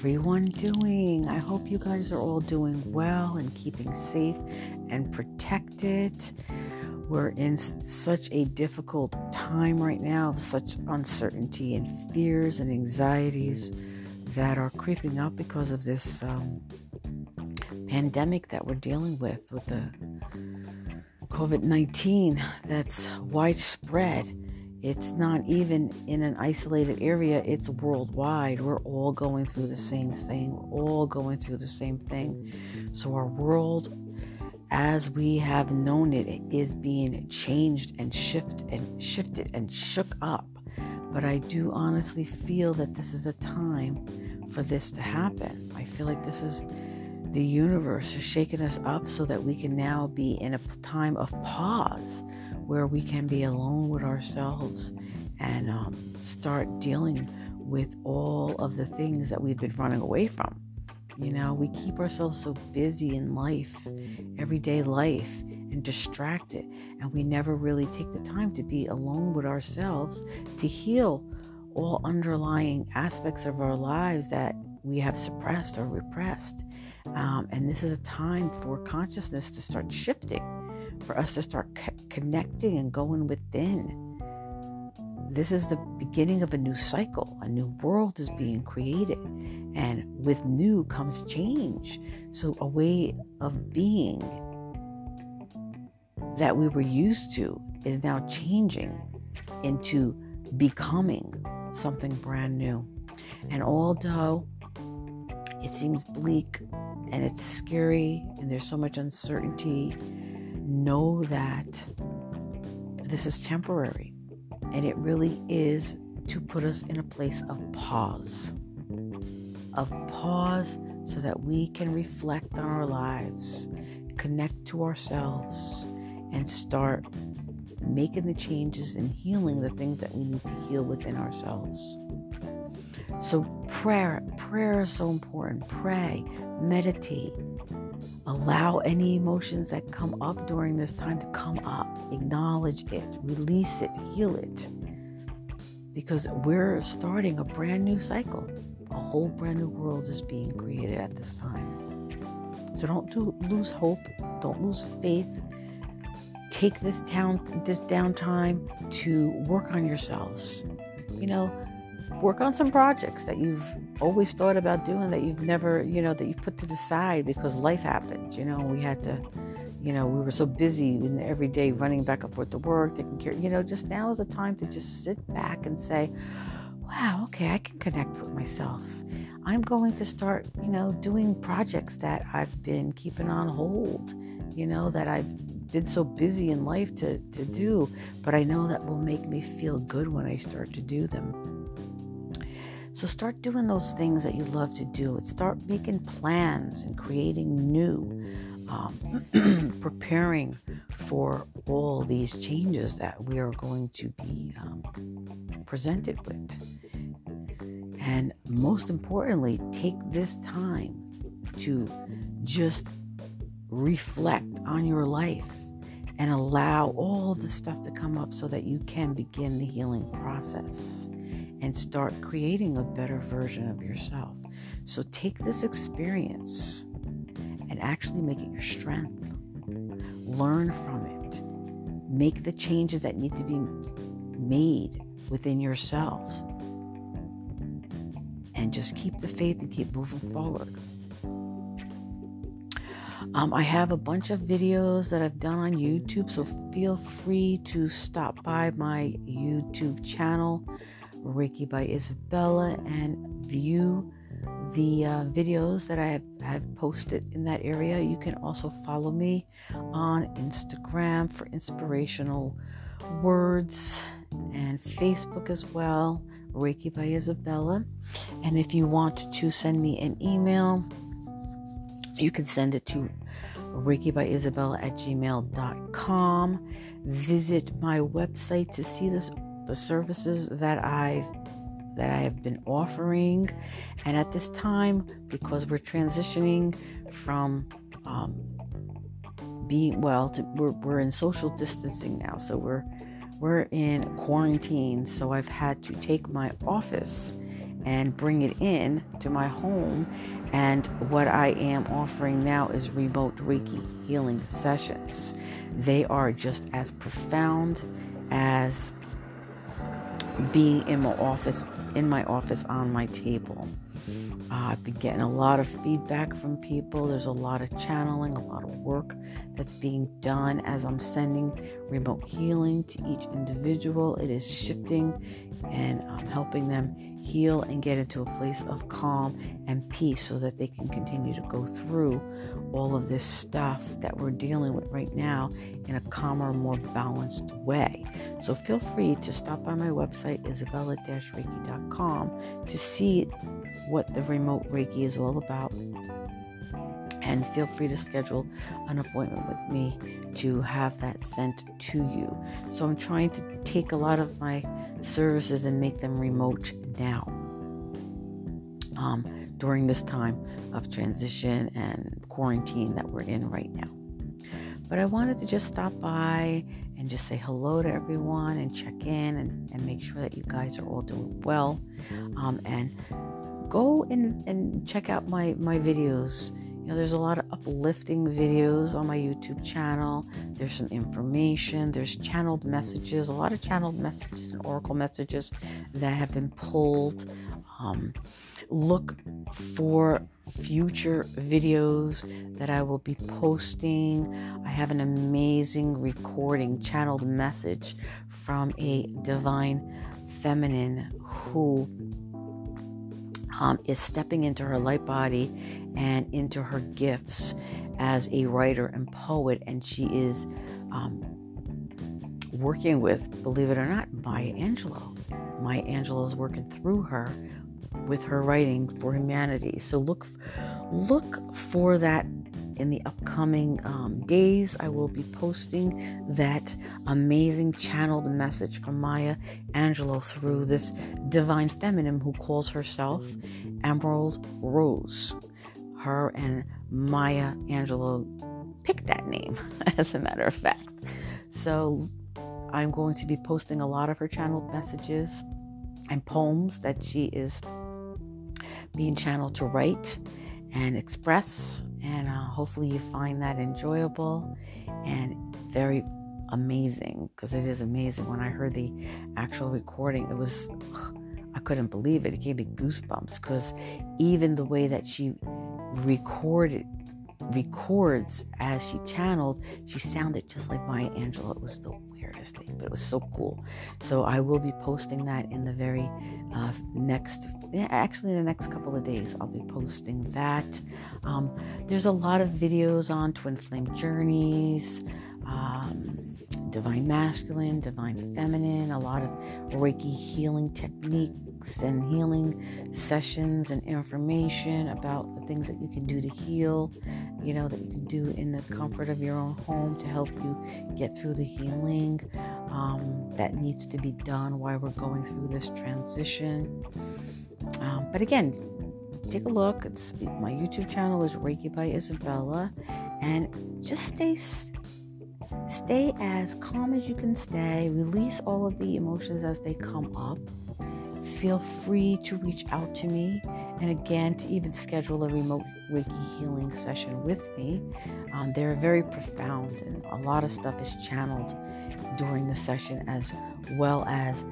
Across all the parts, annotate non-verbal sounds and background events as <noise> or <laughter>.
everyone doing? I hope you guys are all doing well and keeping safe and protected. We're in such a difficult time right now of such uncertainty and fears and anxieties that are creeping up because of this um, pandemic that we're dealing with, with the COVID 19 that's widespread it's not even in an isolated area, it's worldwide. We're all going through the same thing, We're all going through the same thing. So, our world, as we have known it, is being changed and shifted and shifted and shook up. But I do honestly feel that this is a time for this to happen. I feel like this is the universe is shaking us up so that we can now be in a time of pause where we can be alone with ourselves and um, start dealing with all of the things that we've been running away from. You know, we keep ourselves so busy in life, everyday life, and distracted, and we never really take the time to be alone with ourselves to heal all underlying aspects of our lives that we have suppressed or repressed. Um, and this is a time for consciousness to start shifting for us to start co- connecting and going within. This is the beginning of a new cycle. A new world is being created. And with new comes change. So, a way of being that we were used to is now changing into becoming something brand new. And although it seems bleak and it's scary and there's so much uncertainty know that this is temporary and it really is to put us in a place of pause. Of pause so that we can reflect on our lives, connect to ourselves, and start making the changes and healing the things that we need to heal within ourselves. So, prayer, prayer is so important. Pray, meditate, Allow any emotions that come up during this time to come up. Acknowledge it, release it, heal it. Because we're starting a brand new cycle. A whole brand new world is being created at this time. So don't do, lose hope, don't lose faith. Take this down this downtime to work on yourselves. You know, work on some projects that you've always thought about doing that you've never, you know, that you put to the side because life happened. You know, we had to, you know, we were so busy in every day running back and forth to work, taking care, you know, just now is the time to just sit back and say, wow, okay, I can connect with myself. I'm going to start, you know, doing projects that I've been keeping on hold, you know, that I've been so busy in life to, to do, but I know that will make me feel good when I start to do them. So start doing those things that you love to do. Start making plans and creating new, um, <clears throat> preparing for all these changes that we are going to be um, presented with. And most importantly, take this time to just reflect on your life and allow all the stuff to come up so that you can begin the healing process and start creating a better version of yourself. So take this experience and actually make it your strength. Learn from it. Make the changes that need to be made within yourselves. And just keep the faith and keep moving forward. Um, I have a bunch of videos that I've done on YouTube, so feel free to stop by my YouTube channel. Reiki by Isabella and view the uh, videos that I have, have, posted in that area. You can also follow me on Instagram for inspirational words and Facebook as well, Reiki by Isabella. And if you want to send me an email, you can send it to Reiki by Isabella at gmail.com. Visit my website to see this the services that I've that I have been offering. And at this time, because we're transitioning from um, being well, to, we're we're in social distancing now, so we're we're in quarantine. So I've had to take my office and bring it in to my home. And what I am offering now is remote Reiki healing sessions. They are just as profound as being in my office, in my office on my table. Uh, I've been getting a lot of feedback from people. There's a lot of channeling, a lot of work that's being done as I'm sending remote healing to each individual. It is shifting and I'm helping them heal and get into a place of calm and peace so that they can continue to go through all of this stuff that we're dealing with right now in a calmer, more balanced way. So feel free to stop by my website, isabella-reiki.com, to see what the remote Reiki is all about. And feel free to schedule an appointment with me to have that sent to you. So I'm trying to take a lot of my services and make them remote now um, during this time of transition and quarantine that we're in right now. But I wanted to just stop by and just say hello to everyone and check in and, and make sure that you guys are all doing well. Um, and go and, and check out my, my videos. You know, there's a lot of uplifting videos on my YouTube channel. There's some information. There's channeled messages, a lot of channeled messages and oracle messages that have been pulled. Um, look for future videos that I will be posting. I have an amazing recording, channeled message from a divine feminine who um, is stepping into her light body and into her gifts as a writer and poet, and she is um, working with, believe it or not, Maya Angelou. Maya Angelou is working through her with her writings for humanity. So look, look for that in the upcoming um, days. I will be posting that amazing channeled message from Maya Angelou through this divine feminine who calls herself Emerald Rose. Her and Maya Angelou picked that name, <laughs> as a matter of fact. So I'm going to be posting a lot of her channeled messages and poems that she is being channeled to write and express. And uh, hopefully, you find that enjoyable and very amazing because it is amazing. When I heard the actual recording, it was, I couldn't believe it. It gave me goosebumps because even the way that she recorded records as she channeled, she sounded just like Maya Angelou. It was the weirdest thing, but it was so cool. So I will be posting that in the very uh, next, actually, in the next couple of days, I'll be posting that. Um, there's a lot of videos on twin flame journeys. Um, divine masculine, divine feminine, a lot of Reiki healing techniques and healing sessions and information about the things that you can do to heal, you know, that you can do in the comfort of your own home to help you get through the healing um, that needs to be done while we're going through this transition. Um, but again, take a look. It's my YouTube channel is Reiki by Isabella, and just stay Stay as calm as you can stay. Release all of the emotions as they come up. Feel free to reach out to me and again to even schedule a remote Reiki healing session with me. Um, they're very profound and a lot of stuff is channeled during the session as well as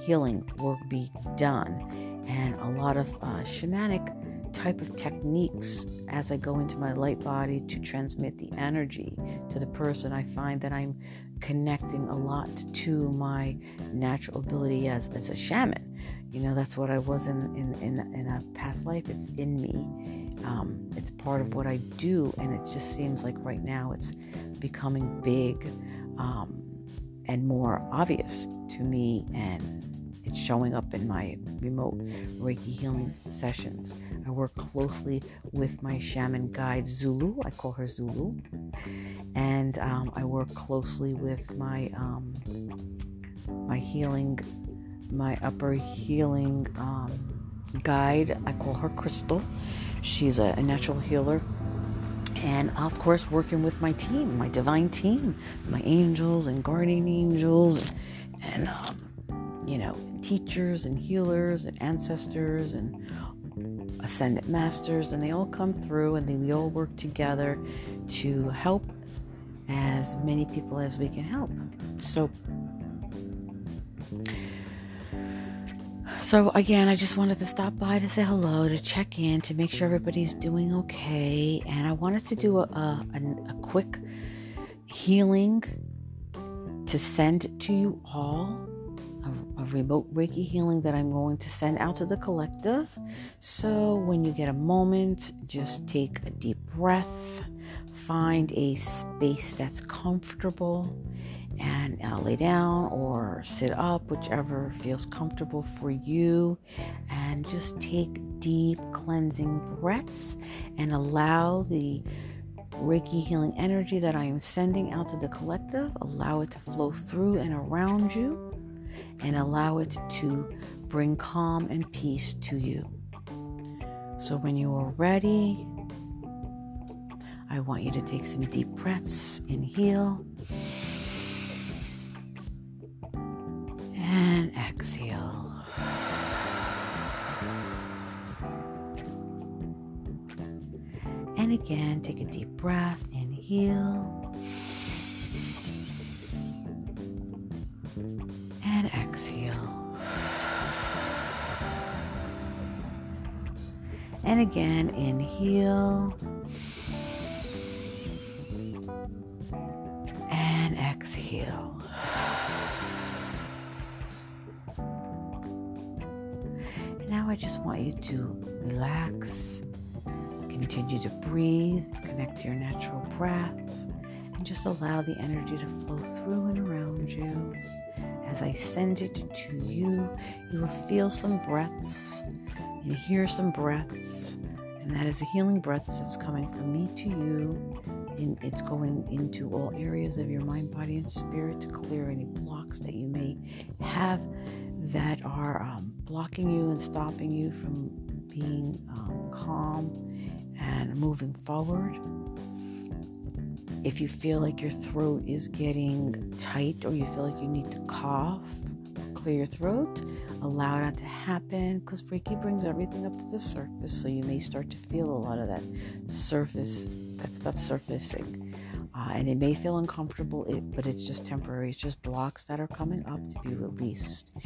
healing work be done and a lot of uh, shamanic type of techniques as I go into my light body to transmit the energy to the person. I find that I'm connecting a lot to my natural ability as, as a shaman. You know, that's what I was in, in, in, in a past life. It's in me. Um, it's part of what I do. And it just seems like right now it's becoming big um, and more obvious to me. And it's showing up in my remote Reiki healing sessions. I work closely with my shaman guide Zulu. I call her Zulu. And um, I work closely with my um, my healing, my upper healing um, guide. I call her Crystal. She's a, a natural healer and of course working with my team my divine team my angels and guardian angels and um, you know, teachers and healers and ancestors and ascended masters, and they all come through and we all work together to help as many people as we can help. So, so again, I just wanted to stop by to say hello, to check in, to make sure everybody's doing okay, and I wanted to do a, a, a quick healing to send to you all a, a, remote Reiki healing that I'm going to send out to the collective. So when you get a moment, just take a deep breath, find a space that's comfortable, and uh, lay down or sit up, whichever feels comfortable for you, and just take deep cleansing breaths and allow the Reiki healing energy that I am sending out to the collective, allow it to flow through and around you, and allow it to bring calm and peace to you. So, when you are ready, I want you to take some deep breaths, inhale, and exhale. And again, take a deep breath, inhale. Exhale. And again, inhale. And exhale. Now I just want you to relax Continue to breathe, connect to your natural breath, and just allow the energy to flow through and around you. As I send it to you, you will feel some breaths and hear some breaths. And that is a healing breath that's coming from me to you. And it's going into all areas of your mind, body, and spirit to clear any blocks that you may have that are um, blocking you and stopping you from being um, calm and moving forward. If you feel like your throat is getting tight or you feel like you need to cough, clear your throat, allow that to happen because Reiki brings everything up to the surface. So you may start to feel a lot of that surface, that stuff surfacing. Uh, and it may feel uncomfortable, it, but it's just temporary. It's just blocks that are coming up to be released.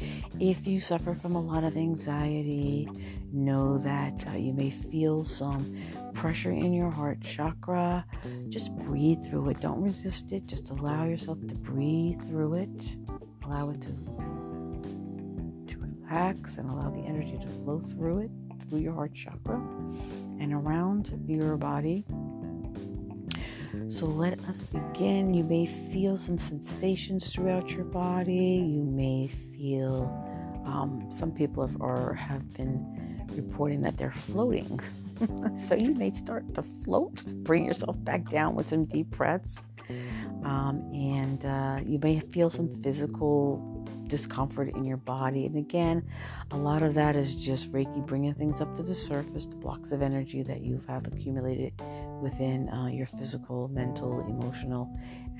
If you suffer from a lot of anxiety, know that uh, you may feel some pressure in your heart chakra. Just breathe through it. Don't resist it. Just allow yourself to breathe through it. Allow it to, to relax and allow the energy to flow through it, through your heart chakra and around your body so let us begin. You may feel some sensations throughout your body. You may feel, um, some people have, or have been reporting that they're floating. <laughs> so you may start to float, bring yourself back down with some deep breaths. Um, and uh, you may feel some physical discomfort in your body. And again, a lot of that is just Reiki bringing things up to the surface, the blocks of energy that you have accumulated within uh, your physical, mental, emotional,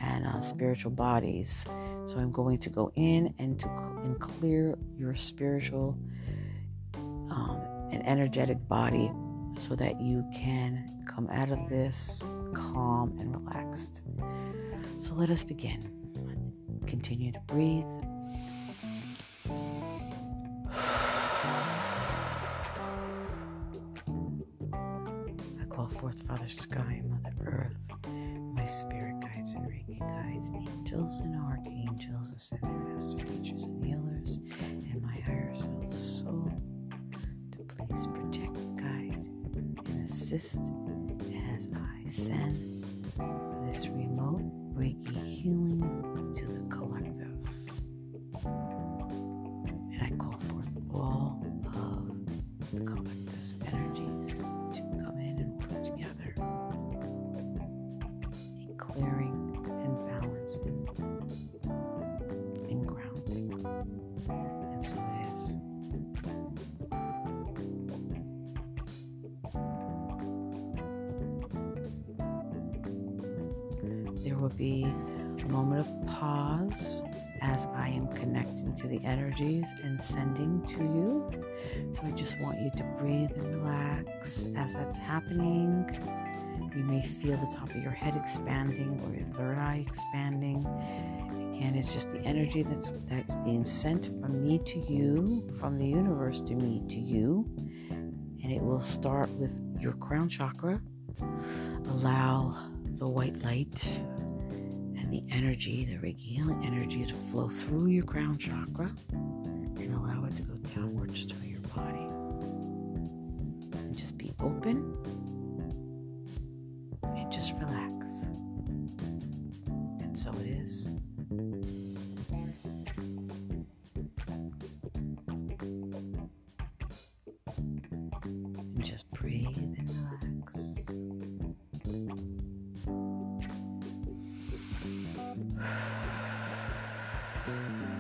and uh, spiritual bodies. So I'm going to go in and to and clear your spiritual um, and energetic body so that you can come out of this calm and relaxed. So let us begin. Continue to breathe. I call forth, Father Sky, Mother Earth, my spirit guides and Reiki guides, angels and archangels, ascended master teachers and healers, and my higher self soul to please protect, assist as I send this remote Reiki be a moment of pause as I am connecting to the energies and sending to you. So I just want you to breathe and relax as that's happening. You may feel the top of your head expanding or your third eye expanding. Again, it's just the energy that's that's being sent from me to you, from the universe to me to you. And it will start with your crown chakra. Allow the white light and the energy, the Reiki healing energy, to flow through your crown chakra and allow it to go downwards through your body. And just be open Just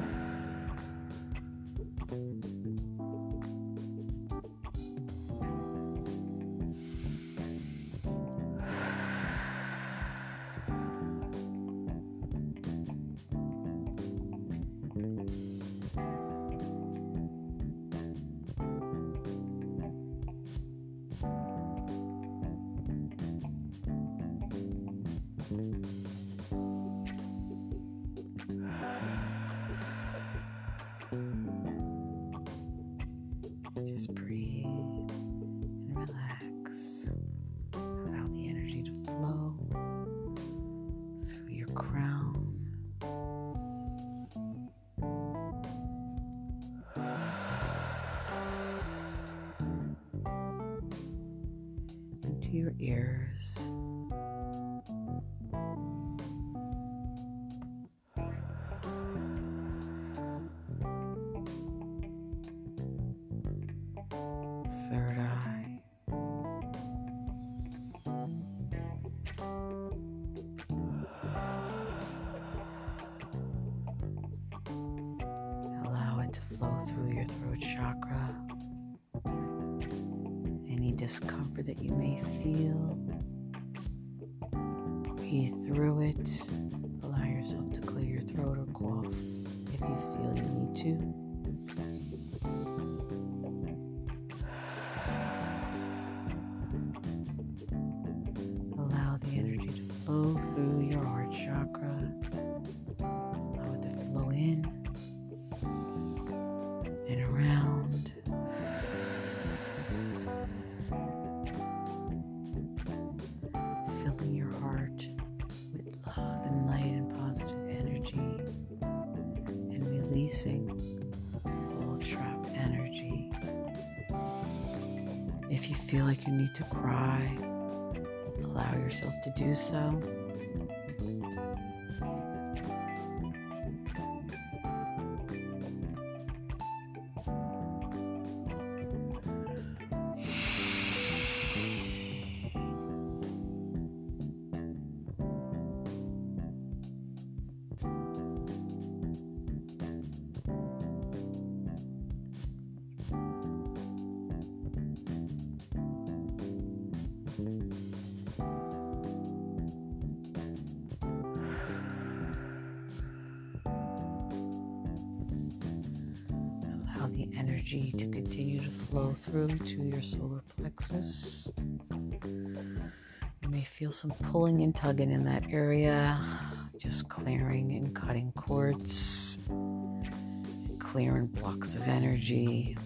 your ears. That you may feel, breathe through it. Allow yourself to clear your throat or cough if you feel you need to. Allow the energy to flow through your heart chakra. Feel like you need to cry, allow yourself to do so. Energy to continue to flow through to your solar plexus. You may feel some pulling and tugging in that area, just clearing and cutting cords, clearing blocks of energy.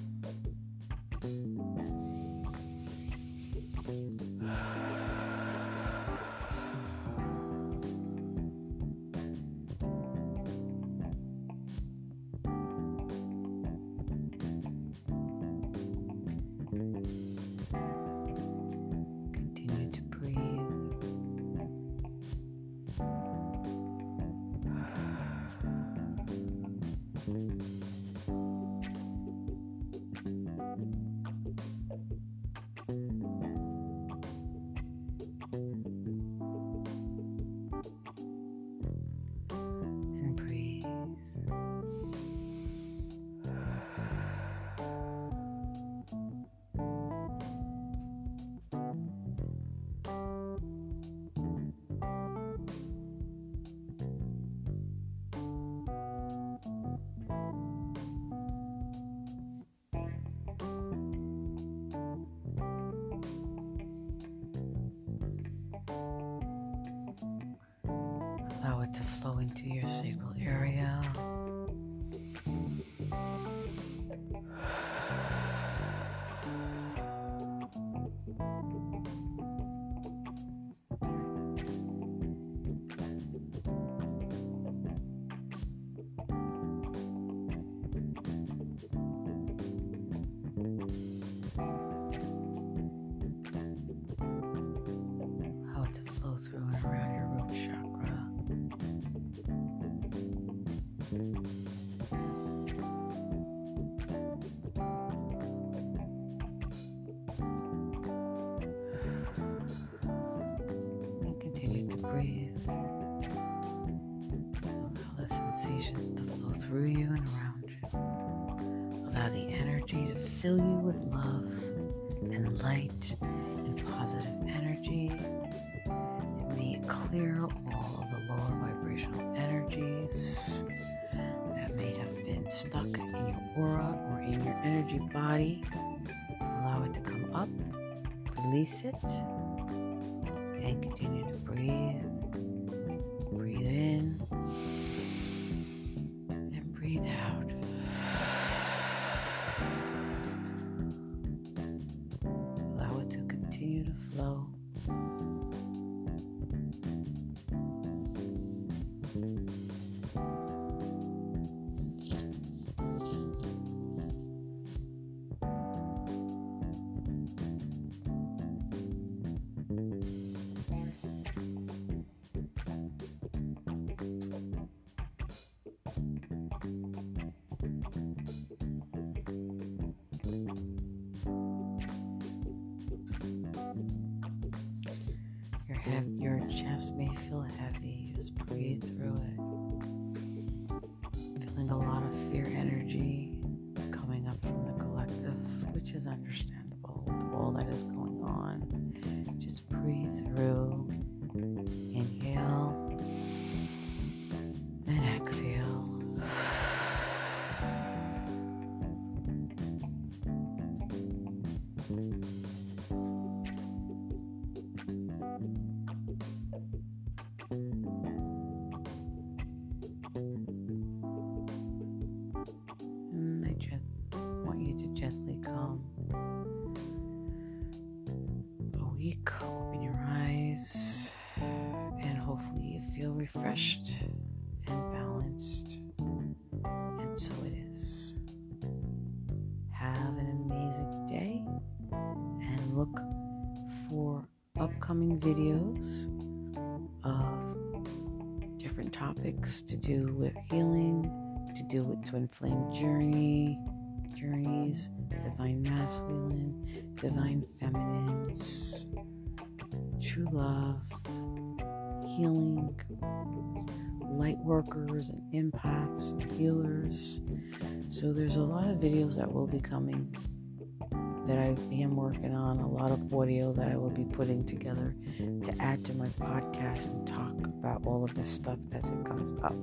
To flow into your sacral area. Sensations to flow through you and around you. Allow the energy to fill you with love and light and positive energy. It may clear all of the lower vibrational energies that may have been stuck in your aura or in your energy body. Allow it to come up, release it, and continue to breathe. Breathe in Your your chest may feel heavy. Just breathe through it. Feeling a lot of fear energy coming up from the collective, which is understandable refreshed and balanced. And so it is. Have an amazing day and look for upcoming videos of different topics to do with healing, to do with twin flame journey, journeys, divine masculine, divine feminines, true love, healing, light workers and empaths and healers. So there's a lot of videos that will be coming that I am working on, a lot of audio that I will be putting together to add to my podcast and talk about all of this stuff as it comes up.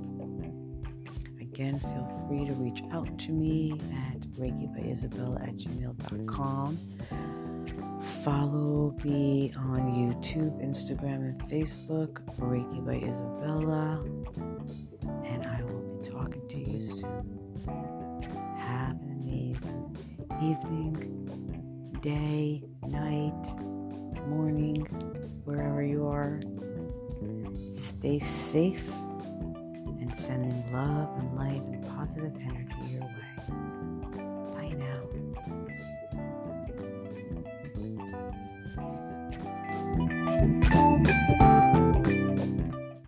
Again, feel free to reach out to me at Reiki by Isabella at gmail.com. Follow me on YouTube, Instagram, and Facebook, Reiki by Isabella. And I will be talking to you soon. Have an amazing evening, day, night, morning, wherever you are. Stay safe and sending love and light and positive energy.